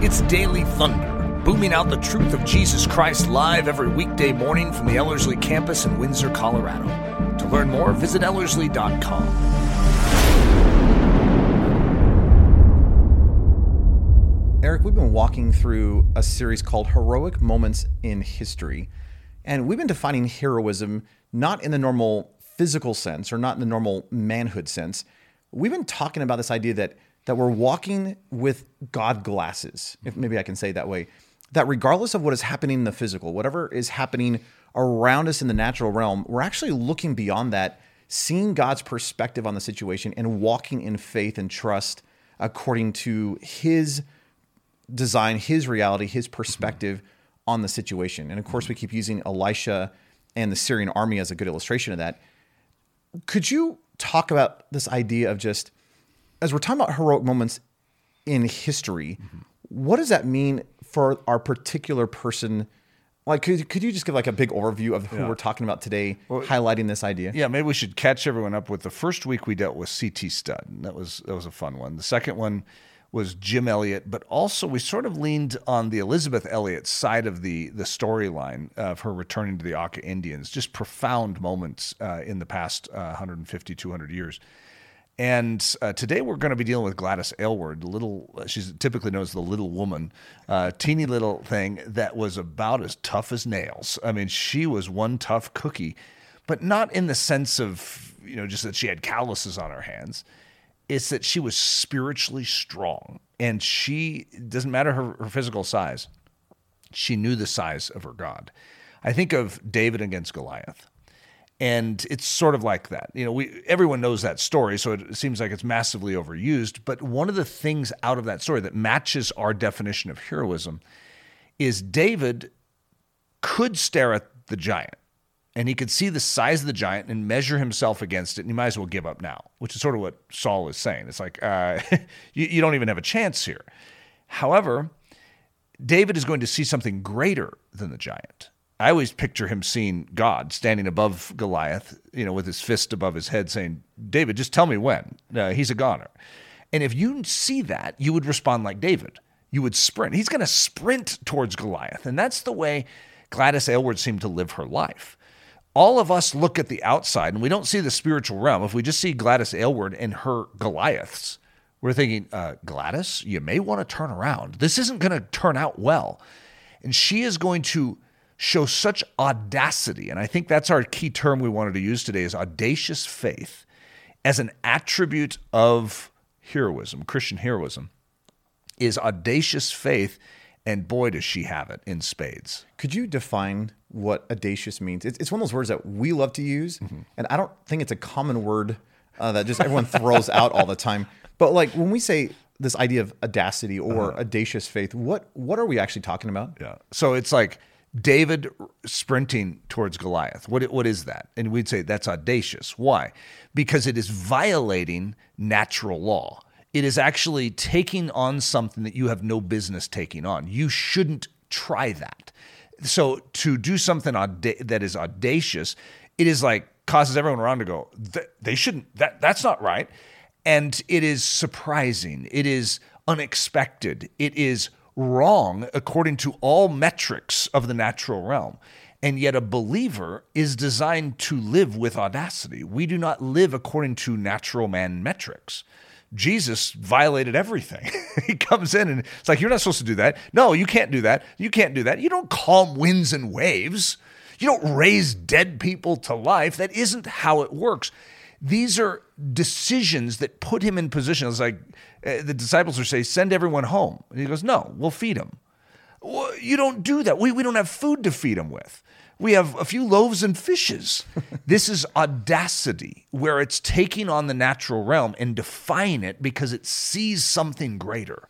It's Daily Thunder, booming out the truth of Jesus Christ live every weekday morning from the Ellerslie campus in Windsor, Colorado. To learn more, visit Ellerslie.com. Eric, we've been walking through a series called Heroic Moments in History. And we've been defining heroism not in the normal physical sense or not in the normal manhood sense. We've been talking about this idea that that we're walking with God glasses, if maybe I can say that way, that regardless of what is happening in the physical, whatever is happening around us in the natural realm, we're actually looking beyond that, seeing God's perspective on the situation and walking in faith and trust according to his design, his reality, his perspective on the situation. And of course, we keep using Elisha and the Syrian army as a good illustration of that. Could you talk about this idea of just as we're talking about heroic moments in history, mm-hmm. what does that mean for our particular person? Like, could, could you just give like a big overview of who yeah. we're talking about today, well, highlighting this idea? Yeah, maybe we should catch everyone up with the first week we dealt with CT Studd. That was that was a fun one. The second one was Jim Elliot, but also we sort of leaned on the Elisabeth Elliot side of the the storyline of her returning to the Auca Indians. Just profound moments uh, in the past uh, 150, 200 years. And uh, today we're going to be dealing with Gladys Aylward, little. She's typically known as the little woman, uh, teeny little thing that was about as tough as nails. I mean, she was one tough cookie, but not in the sense of you know just that she had calluses on her hands. It's that she was spiritually strong, and she doesn't matter her, her physical size. She knew the size of her God. I think of David against Goliath and it's sort of like that. You know we everyone knows that story so it seems like it's massively overused. But one of the things out of that story that matches our definition of heroism is david could stare at the giant and he could see the size of the giant and measure himself against it and he might as well give up now which is sort of what saul is saying. It's like uh, you, you don't even have a chance here. However david is going to see something greater than the giant I always picture him seeing God standing above Goliath, you know, with his fist above his head, saying, "David, just tell me when." Uh, he's a goner. And if you see that, you would respond like David. You would sprint. He's going to sprint towards Goliath, and that's the way Gladys Aylward seemed to live her life. All of us look at the outside and we don't see the spiritual realm. If we just see Gladys Aylward and her Goliaths, we're thinking, uh, Gladys, you may want to turn around. This isn't going to turn out well. And she is going to show such audacity. And I think that's our key term we wanted to use today is audacious faith as an attribute of heroism, Christian heroism, is audacious faith. And boy, does she have it in spades. Could you define what audacious means? It's, it's one of those words that we love to use. Mm-hmm. And I don't think it's a common word uh, that just everyone throws out all the time. But like when we say this idea of audacity or uh-huh. audacious faith, what what are we actually talking about? Yeah. So it's like David sprinting towards Goliath. What, what is that? And we'd say that's audacious. Why? Because it is violating natural law. It is actually taking on something that you have no business taking on. You shouldn't try that. So to do something auda- that is audacious, it is like causes everyone around to go, they shouldn't, that, that's not right. And it is surprising. It is unexpected. It is wrong according to all metrics of the natural realm. And yet, a believer is designed to live with audacity. We do not live according to natural man metrics. Jesus violated everything. he comes in and it's like, You're not supposed to do that. No, you can't do that. You can't do that. You don't calm winds and waves. You don't raise dead people to life. That isn't how it works. These are decisions that put him in position. It's like uh, the disciples are saying, send everyone home. And he goes, no, we'll feed them. Well, you don't do that. We, we don't have food to feed them with. We have a few loaves and fishes. this is audacity, where it's taking on the natural realm and defying it because it sees something greater.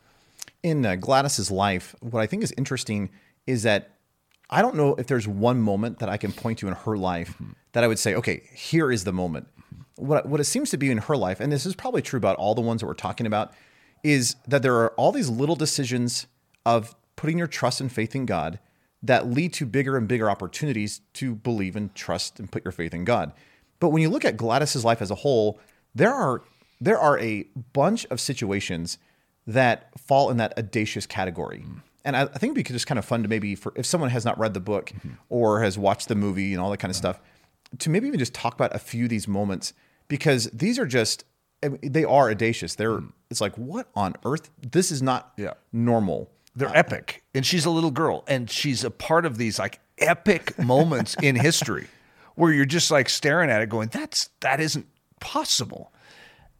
In uh, Gladys's life, what I think is interesting is that I don't know if there's one moment that I can point to in her life mm-hmm. that I would say, okay, here is the moment what what it seems to be in her life, and this is probably true about all the ones that we're talking about, is that there are all these little decisions of putting your trust and faith in God that lead to bigger and bigger opportunities to believe and trust and put your faith in God. But when you look at Gladys's life as a whole, there are there are a bunch of situations that fall in that audacious category. Mm-hmm. And I, I think it'd be just kind of fun to maybe for if someone has not read the book mm-hmm. or has watched the movie and all that kind of stuff, to maybe even just talk about a few of these moments because these are just they are audacious. They're mm. it's like what on earth? This is not Yeah. normal. They're uh, epic. And she's a little girl and she's a part of these like epic moments in history where you're just like staring at it going, that's that isn't possible.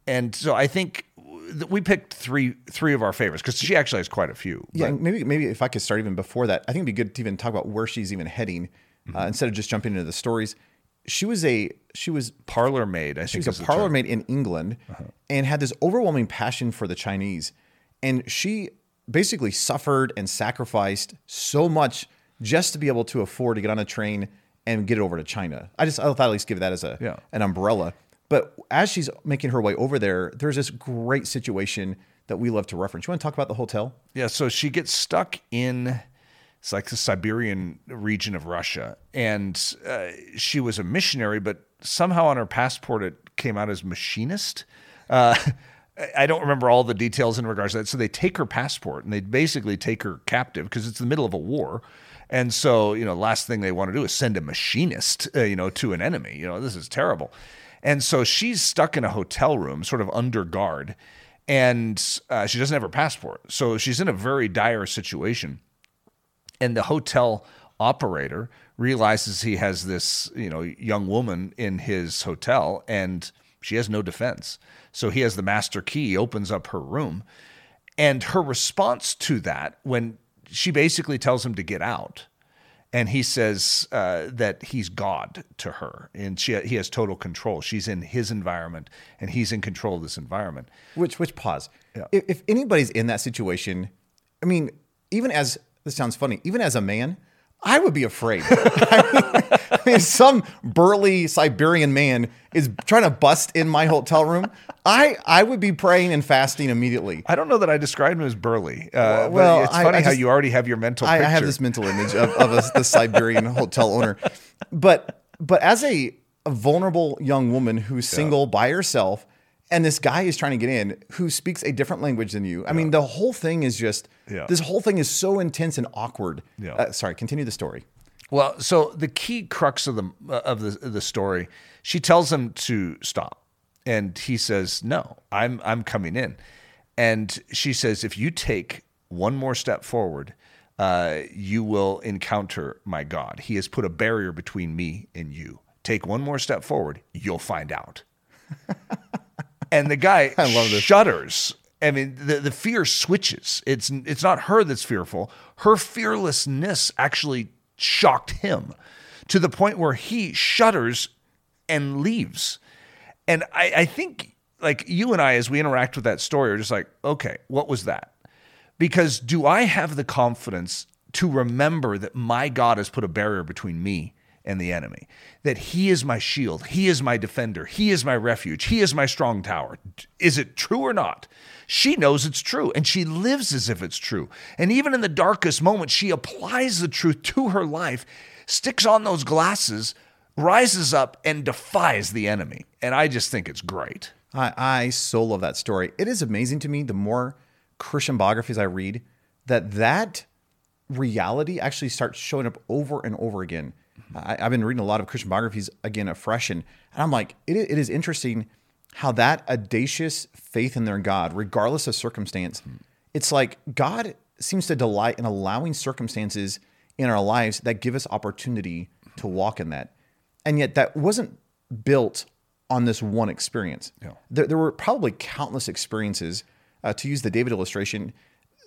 And so I think th- we picked three three of our favorites because she actually has quite a few. Yeah, maybe maybe if I could start even before that, I think it'd be good to even talk about where she's even heading uh, mm-hmm. instead of just jumping into the stories. She was a she was Parlor maid, I she think was a parlor maid in England uh-huh. and had this overwhelming passion for the Chinese, and she basically suffered and sacrificed so much just to be able to afford to get on a train and get it over to China. I just I thought I'd at least give that as a Yeah. an umbrella. But as she's making her way over there, there's this great situation that we love to reference. You want to talk about the hotel? Yeah, so she gets stuck in it's like the Siberian region of Russia, and uh, she was a missionary, but somehow on her passport it came out as machinist. Uh, I don't remember all the details in regards to that. So they take her passport and they basically take her captive because it's the middle of a war. And so, you know, last thing they want to do is send a machinist, uh, you know, to an enemy. You know, this is terrible. And so she's stuck in a hotel room, sort of under guard, and uh, she doesn't have her passport. So she's in a very dire situation and the hotel operator realizes he has this you know young woman in his hotel and she has no defense so he has the master key opens up her room and her response to that when she basically tells him to get out and he says uh, that he's God to her, and she he has total control. She's in his environment, and he's in control of this environment. Which which pause. Yeah. If, if anybody's in that situation, I mean, even as this sounds funny, even as a man, I would be afraid. I mean, I mean, if some burly Siberian man is trying to bust in my hotel room, I I would be praying and fasting immediately. I don't know that I described him as burly. Uh, Well, it's funny I how just- you already have your mental. I, I have this mental image of, of a, the Siberian hotel owner, but but as a, a vulnerable young woman who's single by herself, and this guy is trying to get in who speaks a different language than you. I mean, the whole thing is just Yeah. this whole thing is so intense and awkward. Yeah. Uh, sorry, continue the story. Well, so the key crux of the of the of the story, she tells him to stop, and he says, "No, I'm I'm coming in," and she says, "If you take one more step forward." Uh, you will encounter my God. He has put a barrier between me and you. Take one more step forward, you'll find out. and the guy I love this. shudders. I mean, the, the fear switches. It's it's not her that's fearful. Her fearlessness actually shocked him to the point where he shudders and leaves. And I, I think like you and I, as we interact with that story, are just like, okay, what was that? Because do I have the confidence to remember that my God has put a barrier between me and the enemy? That He is my shield, He is my defender, He is my refuge, He is my strong tower. Is it true or not? She knows it's true and she lives as if it's true. And even in the darkest moments, she applies the truth to her life, sticks on those glasses, rises up, and defies the enemy. And I just think it's great. I, I so love that story. It is amazing to me the more Christian biographies I read that that reality actually starts showing up over and over again. I, I've been reading a lot of Christian biographies again afresh, and, and I'm like, it, it is interesting how that audacious faith in their God, regardless of circumstance, it's like God seems to delight in allowing circumstances in our lives that give us opportunity to walk in that. And yet that wasn't built on this one experience. There, there were probably countless experiences. Uh, to use the David illustration,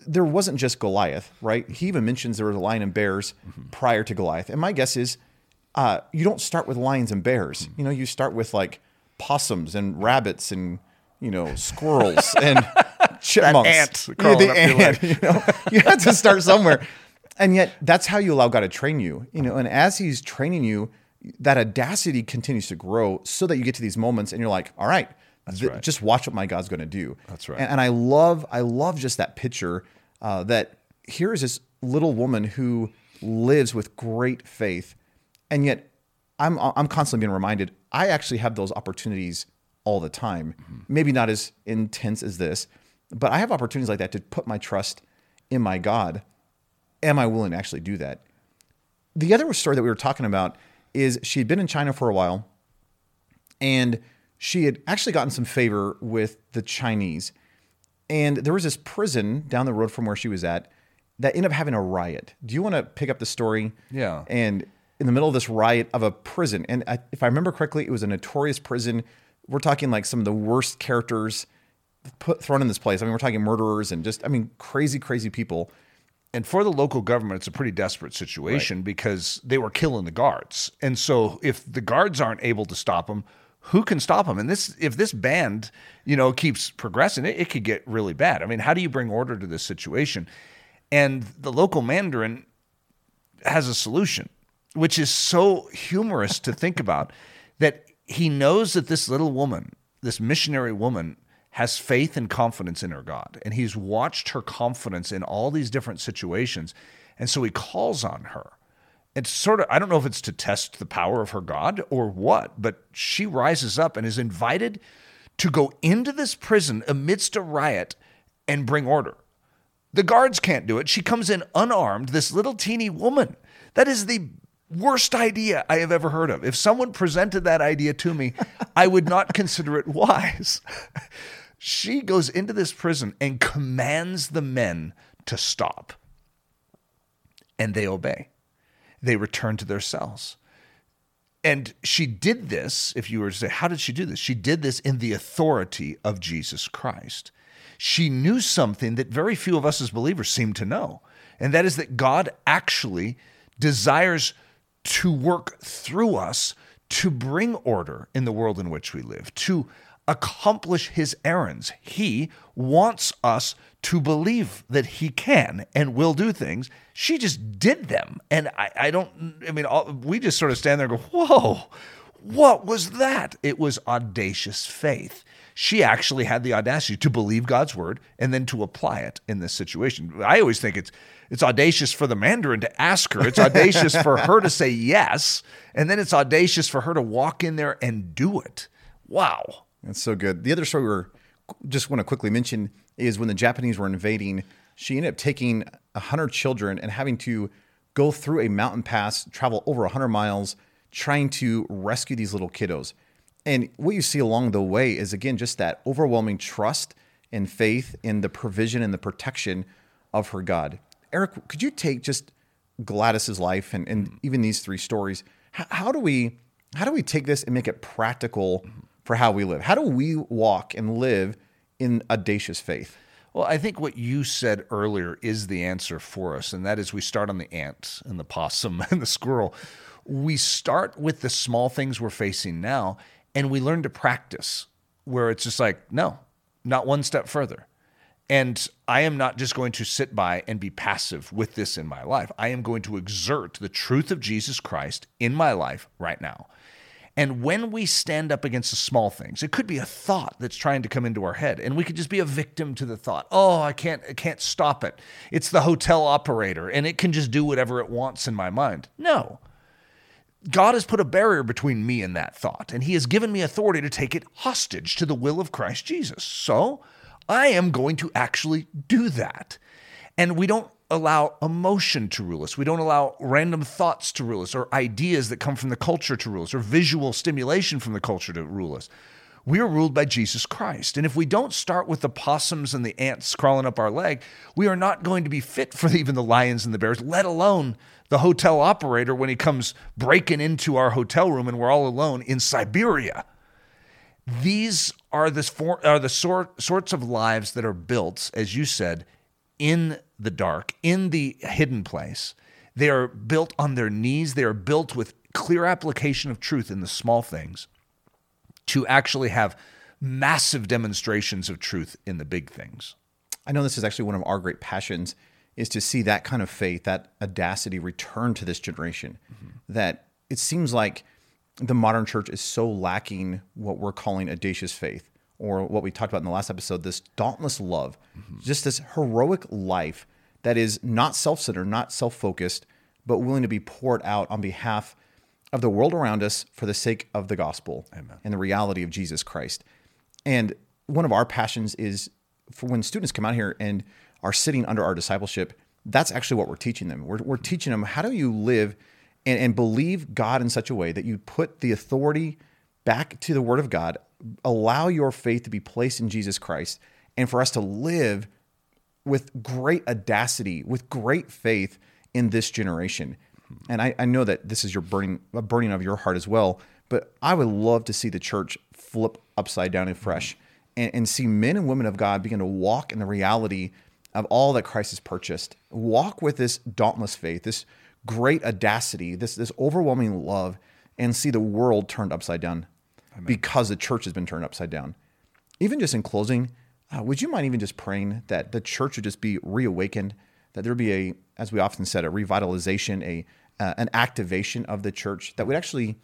there wasn't just Goliath, right? He even mentions there was a lion and bears prior to Goliath. And my guess is uh, you don't start with lions and bears. You know, you start with like possums and rabbits and, you know, squirrels and chipmunks. ant Yeah, the up your ant, you know, you have to start somewhere. And yet that's how you allow God to train you, you know, and as he's training you, that audacity continues to grow so that you get to these moments and you're like, all right, th- right. just watch what my God's going to do. That's right. And, and I love, I love just that picture uh, that here is this little woman who lives with great faith, and yet I'm I'm constantly being reminded I actually have those opportunities all the time. Maybe not as intense as this, but I have opportunities like that to put my trust in my God. Am I willing to actually do that? The other story that we were talking about is she had been in China for a while and she had actually gotten some favor with the Chinese. And there was this prison down the road from where she was at that ended up having a riot. Do you want to pick up the story? Yeah. And in the middle of this riot of a prison, and I, if I remember correctly, it was a notorious prison. We're talking like some of the worst characters put thrown in this place. I mean, we're talking murderers and just, I mean, crazy, crazy people. And for the local government, it's a pretty desperate situation because they were killing the guards. And so if the guards aren't able to stop them, who can stop them? And this, if this band, you know, keeps progressing, it, it could get really bad. I mean, how do you bring order to this situation? And the local Mandarin has a solution, which is so humorous to think about that he knows that this little woman, this missionary woman, has faith and confidence in her God. And he's watched her confidence in all these different situations. And so he calls on her. It's sort of, I don't know if it's to test the power of her God or what, but she rises up and is invited to go into this prison amidst a riot and bring order. The guards can't do it. She comes in unarmed, this little teeny woman. That is the worst idea I have ever heard of. If someone presented that idea to me, I would not consider it wise. she goes into this prison and commands the men to stop. And they obey. They return to their cells. And she did this, if you were to say, how did she do this? She did this in the authority of Jesus Christ. She knew something that very few of us as believers seem to know, and that is that God actually desires to work through us to bring order in the world in which we live, to accomplish his errands. He wants us to believe that he can and will do things. She just did them. And I, I don't, I mean, all, we just sort of stand there and go, whoa, what was that? It was audacious faith. She actually had the audacity to believe God's word and then to apply it in this situation. I always think it's it's audacious for the Mandarin to ask her. It's audacious for her to say yes, and then it's audacious for her to walk in there and do it. Wow. That's so good. The other story we just want to quickly mention is when the Japanese were invading, she ended up taking 100 children and having to go through a mountain pass, travel over 100 miles, trying to rescue these little kiddos. And what you see along the way is, again, just that overwhelming trust and faith in the provision and the protection of her God. Eric, could you take just Gladys's life and, and mm-hmm. even these three stories? How, how do we how do we take this and make it practical mm-hmm. For how we live? How do we walk and live in audacious faith? Well, I think what you said earlier is the answer for us, and that is we start on the ant and the possum and the squirrel. We start with the small things we're facing now, and we learn to practice where it's just like, no, not one step further. And I am not just going to sit by and be passive with this in my life. I am going to exert the truth of Jesus Christ in my life right now. And when we stand up against the small things, it could be a thought that's trying to come into our head, and we could just be a victim to the thought. Oh, I can't, I can't stop it. It's the hotel operator, and it can just do whatever it wants in my mind. No. God has put a barrier between me and that thought, and He has given me authority to take it hostage to the will of Christ Jesus. So I am going to actually do that. And we don't allow emotion to rule us. We don't allow random thoughts to rule us or ideas that come from the culture to rule us or visual stimulation from the culture to rule us. We are ruled by Jesus Christ. And if we don't start with the possums and the ants crawling up our leg, we are not going to be fit for even the lions and the bears, let alone the hotel operator when he comes breaking into our hotel room and we're all alone in Siberia. These are the, are the sort, sorts of lives that are built, as you said, in the dark, in the hidden place. They are built on their knees. They are built with clear application of truth in the small things to actually have massive demonstrations of truth in the big things. I know this is actually one of our great passions is to see that kind of faith, that audacity return to this generation. Mm-hmm. That it seems like the modern church is so lacking what we're calling audacious faith or what we talked about in the last episode, this dauntless love, mm-hmm. just this heroic life that is not self centered, not self focused, but willing to be poured out on behalf of the world around us for the sake of the gospel Amen. and the reality of Jesus Christ. And one of our passions is for when students come out here and are sitting under our discipleship, that's actually what we're teaching them. We're, we're teaching them how do you live and, and believe God in such a way that you put the authority back to the Word of God, allow your faith to be placed in Jesus Christ, and for us to live with great audacity, with great faith in this generation. And I, I know that this is your burning a burning of your heart as well. But I would love to see the church flip upside down and fresh and, and see men and women of God begin to walk in the reality of all that Christ has purchased. Walk with this dauntless faith, this great audacity, this, this overwhelming love, and see the world turned upside down Amen. because the church has been turned upside down. Even just in closing, uh, would you mind even just praying that the church would just be reawakened, that there be a, as we often said, a revitalization, a uh, an activation of the church that would actually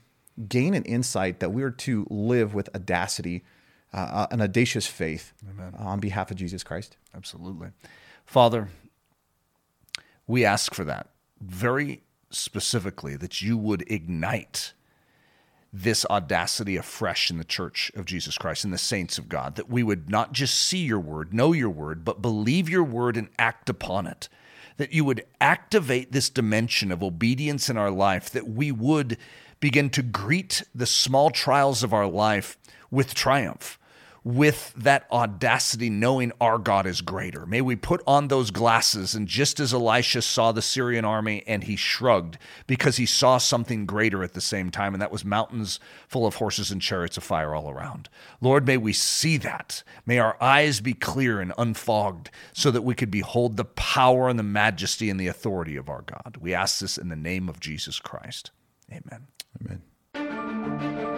gain an insight that we are to live with audacity, uh, uh an audacious faith Amen. on behalf of Jesus Christ. Absolutely. Father, we ask for that very specifically, that you would ignite this audacity afresh in the church of Jesus Christ and the saints of God, that we would not just see your word, know your word, but believe your word and act upon it. That you would activate this dimension of obedience in our life, that we would begin to greet the small trials of our life with triumph, with that audacity, knowing our God is greater. May we put on those glasses, and just as Elisha saw the Syrian army and he shrugged because he saw something greater at the same time, and that was mountains full of horses and chariots of fire all around. Lord, may we see that. May our eyes be clear and unfogged so that we could behold the power and the majesty and the authority of our God. We ask this in the name of Jesus Christ. Amen. Amen.